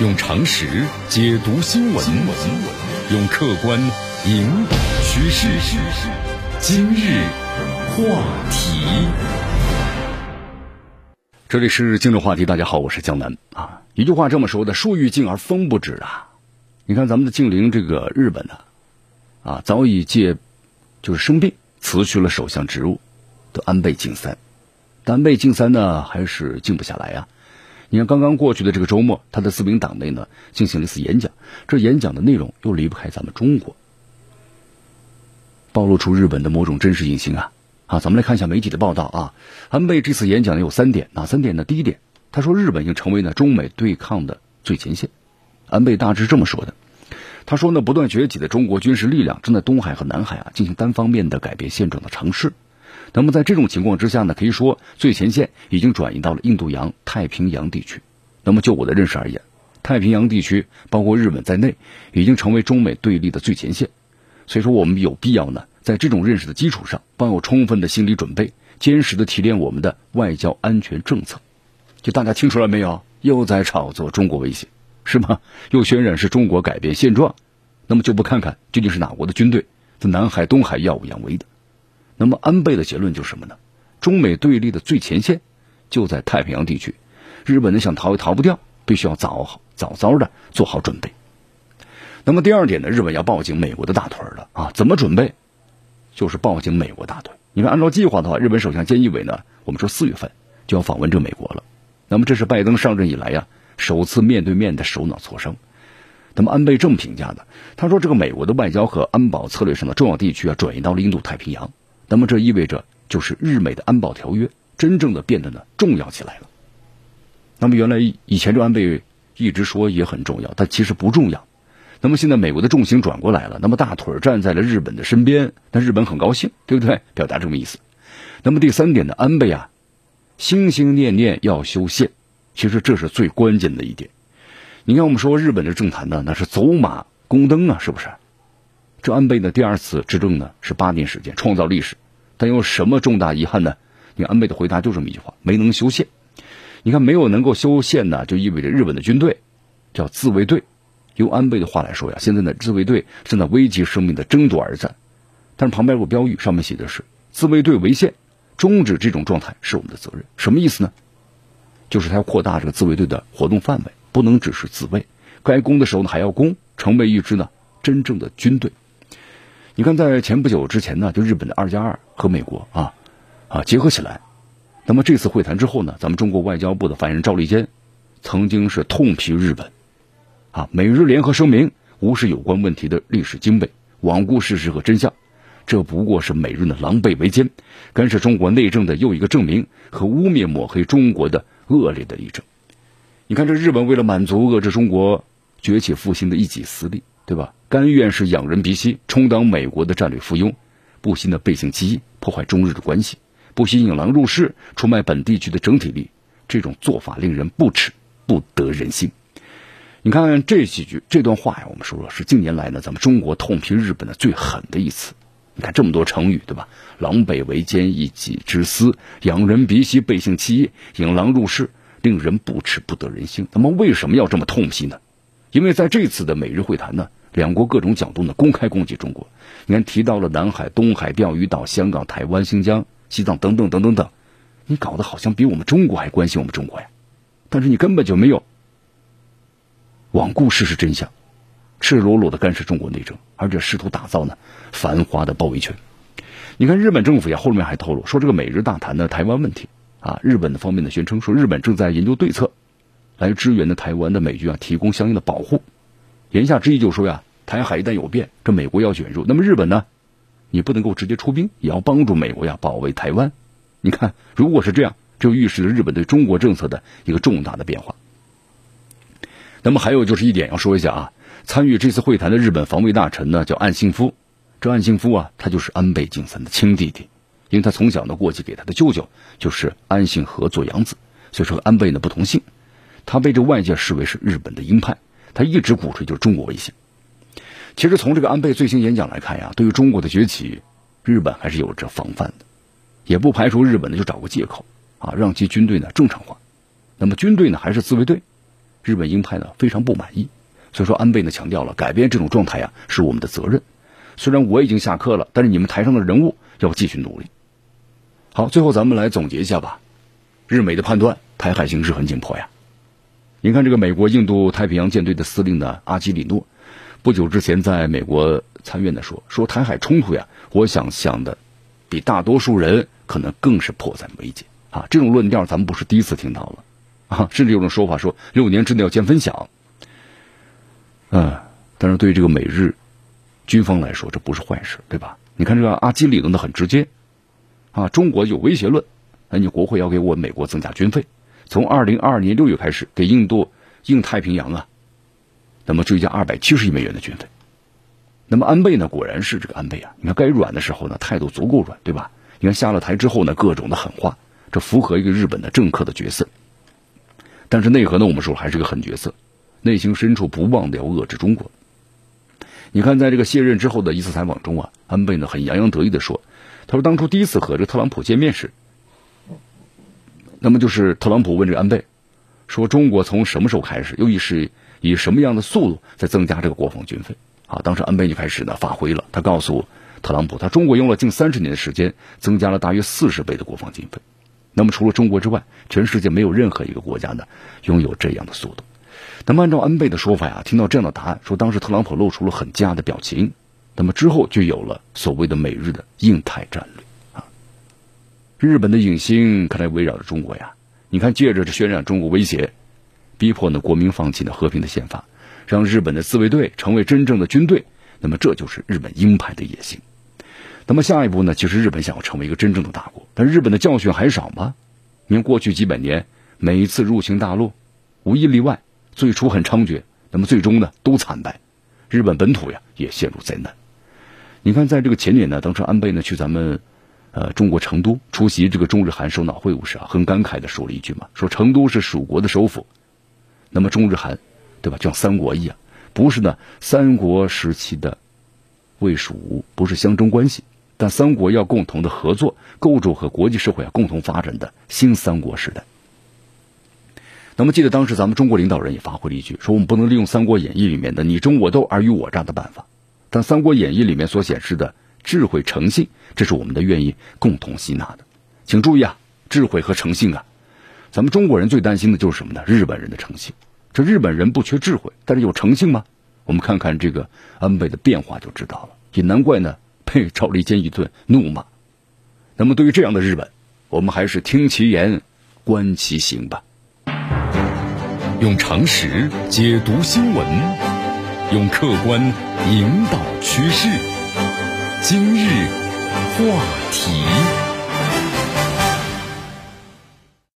用常识解读新闻，用客观引导趋势。今日话题，这里是今日话题。大家好，我是江南啊。一句话这么说的：树欲静而风不止啊。你看咱们的近邻这个日本呢，啊，早已借就是生病辞去了首相职务的安倍晋三，但安倍晋三呢还是静不下来啊。你看，刚刚过去的这个周末，他的自民党内呢进行了一次演讲，这演讲的内容又离不开咱们中国，暴露出日本的某种真实隐形啊！啊，咱们来看一下媒体的报道啊。安倍这次演讲有三点，哪三点呢？第一点，他说日本已经成为呢中美对抗的最前线。安倍大致这么说的，他说呢，不断崛起的中国军事力量正在东海和南海啊进行单方面的改变现状的尝试。那么在这种情况之下呢，可以说最前线已经转移到了印度洋、太平洋地区。那么就我的认识而言，太平洋地区包括日本在内，已经成为中美对立的最前线。所以说，我们有必要呢，在这种认识的基础上，抱有充分的心理准备，坚实的提炼我们的外交安全政策。就大家听出来没有？又在炒作中国威胁，是吗？又渲染是中国改变现状。那么就不看看究竟是哪国的军队在南海、东海耀武扬威的？那么安倍的结论就是什么呢？中美对立的最前线就在太平洋地区，日本呢想逃也逃不掉，必须要早好早早的做好准备。那么第二点呢，日本要抱紧美国的大腿了啊！怎么准备？就是抱紧美国大腿。你看，按照计划的话，日本首相菅义伟呢，我们说四月份就要访问这美国了。那么这是拜登上任以来呀首次面对面的首脑磋商。那么安倍这么评价的，他说这个美国的外交和安保策略上的重要地区啊转移到了印度太平洋。那么这意味着，就是日美的安保条约真正的变得呢重要起来了。那么原来以前这安倍一直说也很重要，但其实不重要。那么现在美国的重心转过来了，那么大腿站在了日本的身边，那日本很高兴，对不对？表达这么意思。那么第三点呢，安倍啊，心心念念要修宪，其实这是最关键的一点。你看我们说日本的政坛呢，那是走马宫灯啊，是不是？这安倍的第二次执政呢是八年时间创造历史，但有什么重大遗憾呢？你看安倍的回答就这么一句话：没能修宪。你看没有能够修宪呢，就意味着日本的军队叫自卫队。用安倍的话来说呀，现在呢自卫队正在危及生命的争夺而战。但是旁边有个标语，上面写的是“自卫队违宪，终止这种状态是我们的责任”。什么意思呢？就是他要扩大这个自卫队的活动范围，不能只是自卫，该攻的时候呢还要攻，成为一支呢真正的军队。你看，在前不久之前呢，就日本的二加二和美国啊啊结合起来。那么这次会谈之后呢，咱们中国外交部的发言人赵立坚曾经是痛批日本啊，美日联合声明无视有关问题的历史经纬，罔顾事实和真相，这不过是美日的狼狈为奸，干涉中国内政的又一个证明和污蔑抹黑中国的恶劣的例证。你看，这日本为了满足遏制中国崛起复兴的一己私利。对吧？甘愿是仰人鼻息，充当美国的战略附庸，不惜呢背信弃义，破坏中日的关系，不惜引狼入室，出卖本地区的整体利益，这种做法令人不齿，不得人心。你看这几句这段话呀，我们说说是近年来呢，咱们中国痛批日本的最狠的一次。你看这么多成语，对吧？狼狈为奸，一己之私，仰人鼻息，背信弃义，引狼入室，令人不齿，不得人心。那么为什么要这么痛批呢？因为在这次的美日会谈呢。两国各种角度呢公开攻击中国，你看提到了南海、东海、钓鱼岛、香港、台湾、新疆、西藏等等等等等，你搞得好像比我们中国还关心我们中国呀，但是你根本就没有罔顾事实真相，赤裸裸的干涉中国内政，而且试图打造呢繁华的包围圈。你看日本政府呀后面还透露说，这个美日大谈的台湾问题啊，日本的方面呢宣称说日本正在研究对策，来支援的台湾的美军啊提供相应的保护。言下之意就说呀，台海一旦有变，这美国要卷入，那么日本呢，你不能够直接出兵，也要帮助美国呀保卫台湾。你看，如果是这样，就预示着日本对中国政策的一个重大的变化。那么还有就是一点要说一下啊，参与这次会谈的日本防卫大臣呢叫岸信夫，这岸信夫啊，他就是安倍晋三的亲弟弟，因为他从小呢过继给他的舅舅就是安信和做养子，所以说安倍呢不同姓，他被这外界视为是日本的鹰派。他一直鼓吹就是中国威胁。其实从这个安倍最新演讲来看呀，对于中国的崛起，日本还是有着防范的，也不排除日本呢就找个借口啊，让其军队呢正常化。那么军队呢还是自卫队，日本鹰派呢非常不满意。所以说，安倍呢强调了改变这种状态呀是我们的责任。虽然我已经下课了，但是你们台上的人物要继续努力。好，最后咱们来总结一下吧。日美的判断，台海形势很紧迫呀。您看，这个美国印度太平洋舰队的司令呢阿基里诺，不久之前在美国参院的说说台海冲突呀，我想想的比大多数人可能更是迫在眉睫啊。这种论调咱们不是第一次听到了啊，甚至有种说法说六年之内要见分晓。嗯，但是对于这个美日军方来说，这不是坏事，对吧？你看这个阿基里诺的很直接啊，中国有威胁论，那你国会要给我美国增加军费，从二零二二年六月开始给印度印太平洋啊，那么追加二百七十亿美元的军费。那么安倍呢，果然是这个安倍啊，你看该软的时候呢，态度足够软，对吧？你看下了台之后呢，各种的狠话，这符合一个日本的政客的角色。但是内核呢，我们说还是个狠角色。内心深处不忘掉遏制中国。你看，在这个卸任之后的一次采访中啊，安倍呢很洋洋得意的说：“他说当初第一次和这个特朗普见面时，那么就是特朗普问这个安倍，说中国从什么时候开始，又以是以什么样的速度在增加这个国防军费？啊，当时安倍就开始呢发挥了，他告诉特朗普，他中国用了近三十年的时间，增加了大约四十倍的国防经费。那么除了中国之外，全世界没有任何一个国家呢拥有这样的速度。”那么按照安倍的说法呀，听到这样的答案，说当时特朗普露出了很惊讶的表情，那么之后就有了所谓的美日的印太战略啊。日本的影星看来围绕着中国呀，你看借着这渲染中国威胁，逼迫呢国民放弃呢和平的宪法，让日本的自卫队成为真正的军队，那么这就是日本鹰派的野心。那么下一步呢，其实日本想要成为一个真正的大国，但日本的教训还少吗？你看过去几百年，每一次入侵大陆，无一例外。最初很猖獗，那么最终呢都惨败，日本本土呀也陷入灾难。你看，在这个前年呢，当时安倍呢去咱们呃中国成都出席这个中日韩首脑会晤时啊，很感慨的说了一句嘛，说成都是蜀国的首府，那么中日韩，对吧？就像三国一样，不是呢三国时期的魏蜀吴，不是相争关系，但三国要共同的合作，构筑和国际社会啊共同发展的新三国时代。那么，记得当时咱们中国领导人也发挥了一句，说我们不能利用《三国演义》里面的你争我斗、尔虞我诈的办法，但《三国演义》里面所显示的智慧、诚信，这是我们的愿意共同吸纳的。请注意啊，智慧和诚信啊，咱们中国人最担心的就是什么呢？日本人的诚信。这日本人不缺智慧，但是有诚信吗？我们看看这个安倍的变化就知道了。也难怪呢，被赵立坚一顿怒骂。那么，对于这样的日本，我们还是听其言，观其行吧。用常识解读新闻，用客观引导趋势。今日话题。